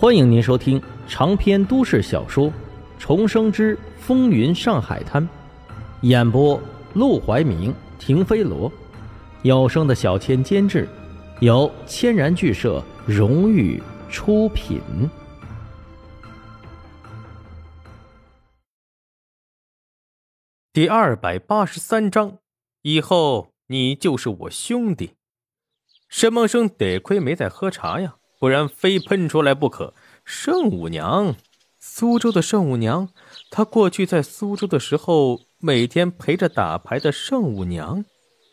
欢迎您收听长篇都市小说《重生之风云上海滩》，演播：陆怀明、停飞罗，有声的小千监制，由千然剧社荣誉出品。第二百八十三章，以后你就是我兄弟。沈梦生得亏没在喝茶呀。不然非喷出来不可。圣母娘，苏州的圣母娘，她过去在苏州的时候，每天陪着打牌的圣母娘，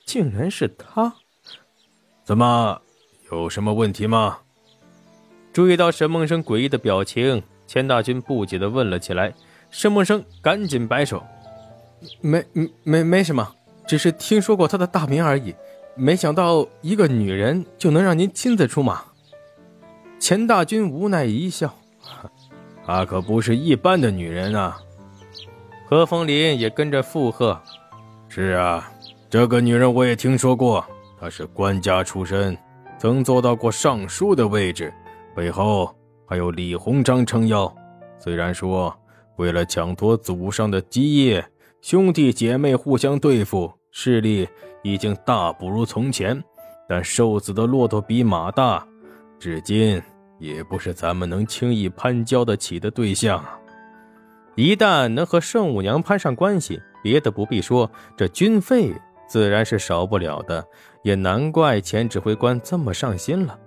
竟然是她。怎么，有什么问题吗？注意到沈梦生诡异的表情，钱大军不解的问了起来。沈梦生赶紧摆手：“没，没，没什么，只是听说过她的大名而已。没想到一个女人就能让您亲自出马。”钱大军无奈一笑：“她可不是一般的女人啊。”何风林也跟着附和：“是啊，这个女人我也听说过，她是官家出身，曾做到过尚书的位置，背后还有李鸿章撑腰。虽然说为了抢夺祖上的基业，兄弟姐妹互相对付，势力已经大不如从前，但瘦子的骆驼比马大。”至今也不是咱们能轻易攀交得起的对象。一旦能和圣母娘攀上关系，别的不必说，这军费自然是少不了的。也难怪钱指挥官这么上心了。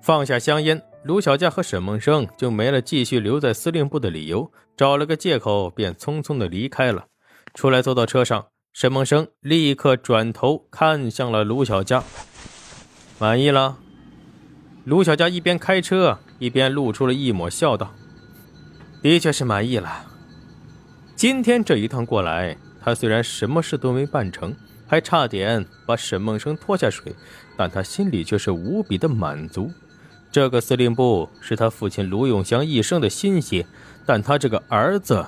放下香烟，卢小佳和沈梦生就没了继续留在司令部的理由，找了个借口便匆匆的离开了。出来坐到车上，沈梦生立刻转头看向了卢小佳，满意了。卢小佳一边开车一边露出了一抹笑道：“的确是满意了。今天这一趟过来，他虽然什么事都没办成，还差点把沈梦生拖下水，但他心里却是无比的满足。这个司令部是他父亲卢永祥一生的心血，但他这个儿子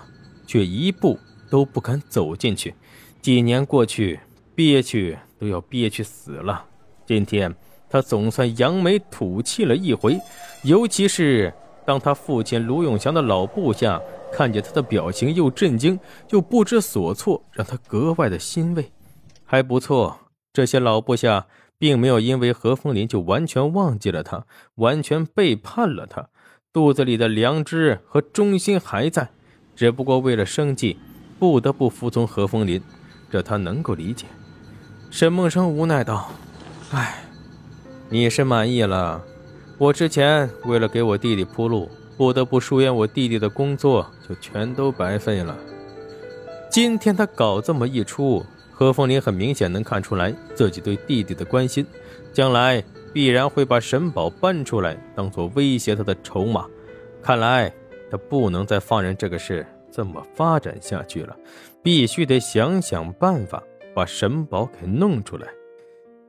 却一步都不敢走进去。几年过去，憋屈都要憋屈死了。今天。”他总算扬眉吐气了一回，尤其是当他父亲卢永祥的老部下看见他的表情，又震惊又不知所措，让他格外的欣慰。还不错，这些老部下并没有因为何风林就完全忘记了他，完全背叛了他，肚子里的良知和忠心还在，只不过为了生计，不得不服从何风林，这他能够理解。沈梦生无奈道：“唉。”你是满意了，我之前为了给我弟弟铺路，不得不疏远我弟弟的工作，就全都白费了。今天他搞这么一出，何风林很明显能看出来自己对弟弟的关心，将来必然会把沈宝搬出来当做威胁他的筹码。看来他不能再放任这个事这么发展下去了，必须得想想办法把沈宝给弄出来。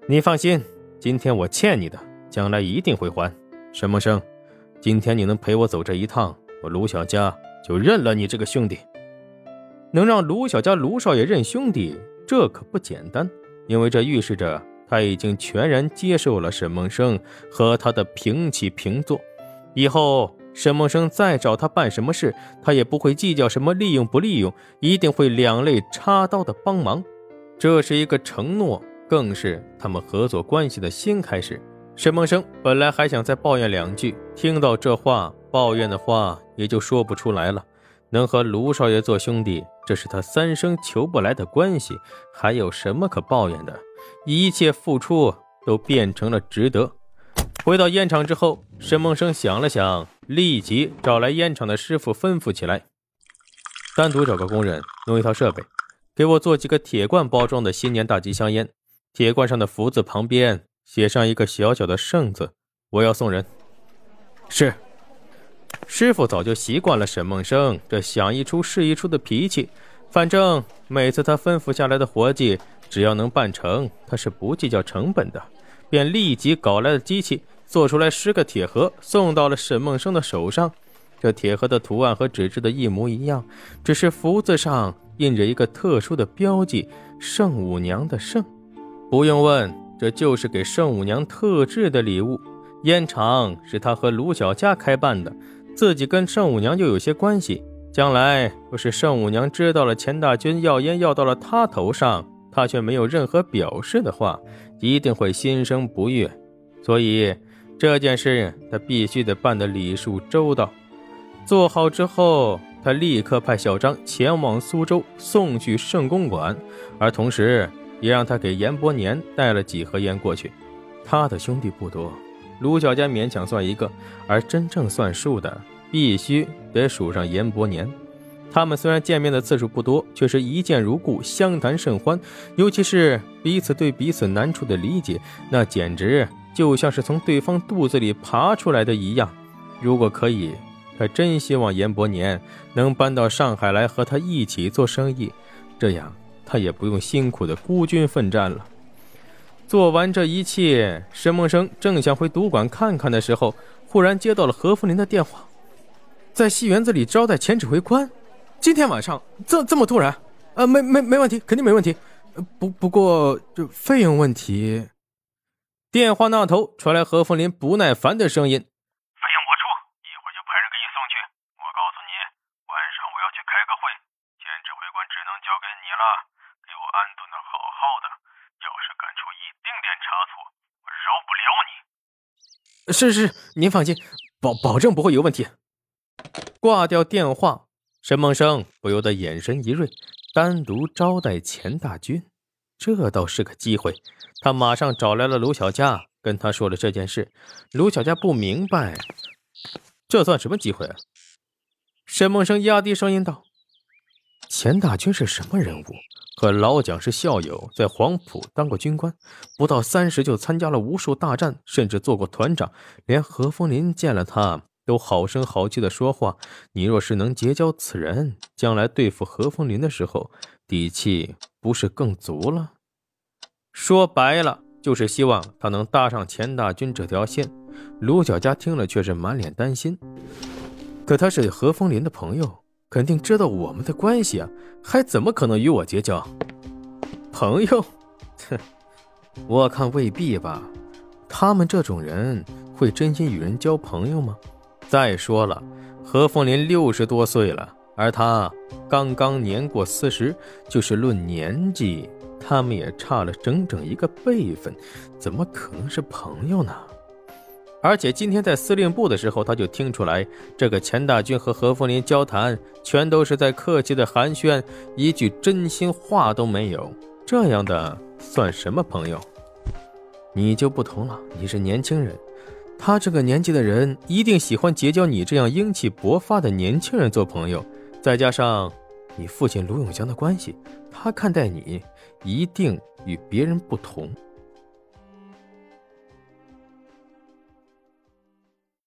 你放心。今天我欠你的，将来一定会还。沈梦生，今天你能陪我走这一趟，我卢小佳就认了你这个兄弟。能让卢小佳卢少爷认兄弟，这可不简单，因为这预示着他已经全然接受了沈梦生和他的平起平坐。以后沈梦生再找他办什么事，他也不会计较什么利用不利用，一定会两肋插刀的帮忙。这是一个承诺。更是他们合作关系的新开始。沈梦生本来还想再抱怨两句，听到这话，抱怨的话也就说不出来了。能和卢少爷做兄弟，这是他三生求不来的关系，还有什么可抱怨的？一切付出都变成了值得。回到烟厂之后，沈梦生想了想，立即找来烟厂的师傅，吩咐起来：单独找个工人，弄一套设备，给我做几个铁罐包装的新年大吉香烟。铁罐上的福字旁边写上一个小小的圣字，我要送人。是，师傅早就习惯了沈梦生这想一出是一出的脾气，反正每次他吩咐下来的活计，只要能办成，他是不计较成本的，便立即搞来。了机器，做出来。十个铁盒，送到了沈梦生的手上。这铁盒的图案和纸质的一模一样，只是福字上印着一个特殊的标记——圣武娘的圣。不用问，这就是给圣母娘特制的礼物。烟厂是他和卢小佳开办的，自己跟圣母娘又有些关系。将来若是圣母娘知道了钱大军要烟要到了他头上，他却没有任何表示的话，一定会心生不悦。所以这件事他必须得办得礼数周到。做好之后，他立刻派小张前往苏州送去圣公馆，而同时也让他给严伯年带了几盒烟过去。他的兄弟不多，卢小家勉强算一个，而真正算数的。必须得数上严伯年，他们虽然见面的次数不多，却是一见如故，相谈甚欢。尤其是彼此对彼此难处的理解，那简直就像是从对方肚子里爬出来的一样。如果可以，他真希望严伯年能搬到上海来和他一起做生意，这样他也不用辛苦的孤军奋战了。做完这一切，沈梦生正想回赌馆看看的时候，忽然接到了何福林的电话。在戏园子里招待前指挥官，今天晚上这这么突然？呃，没没没问题，肯定没问题。不不过这费用问题。电话那头传来何凤林不耐烦的声音：“费用我出，一会儿就派人给你送去。我告诉你，晚上我要去开个会，前指挥官只能交给你了，给我安顿的好好的。要是干出一丁点差错，我饶不了你。”是是，您放心，保保证不会有问题。挂掉电话，沈梦生不由得眼神一锐，单独招待钱大军，这倒是个机会。他马上找来了卢小佳，跟他说了这件事。卢小佳不明白，这算什么机会啊？沈梦生压低声音道：“钱大军是什么人物？和老蒋是校友，在黄埔当过军官，不到三十就参加了无数大战，甚至做过团长。连何风林见了他。”都好声好气的说话，你若是能结交此人，将来对付何风林的时候，底气不是更足了？说白了，就是希望他能搭上钱大军这条线。卢小佳听了却是满脸担心。可他是何风林的朋友，肯定知道我们的关系啊，还怎么可能与我结交？朋友？哼，我看未必吧。他们这种人会真心与人交朋友吗？再说了，何凤林六十多岁了，而他刚刚年过四十，就是论年纪，他们也差了整整一个辈分，怎么可能是朋友呢？而且今天在司令部的时候，他就听出来，这个钱大军和何凤林交谈，全都是在客气的寒暄，一句真心话都没有。这样的算什么朋友？你就不同了，你是年轻人。他这个年纪的人，一定喜欢结交你这样英气勃发的年轻人做朋友。再加上你父亲卢永祥的关系，他看待你一定与别人不同。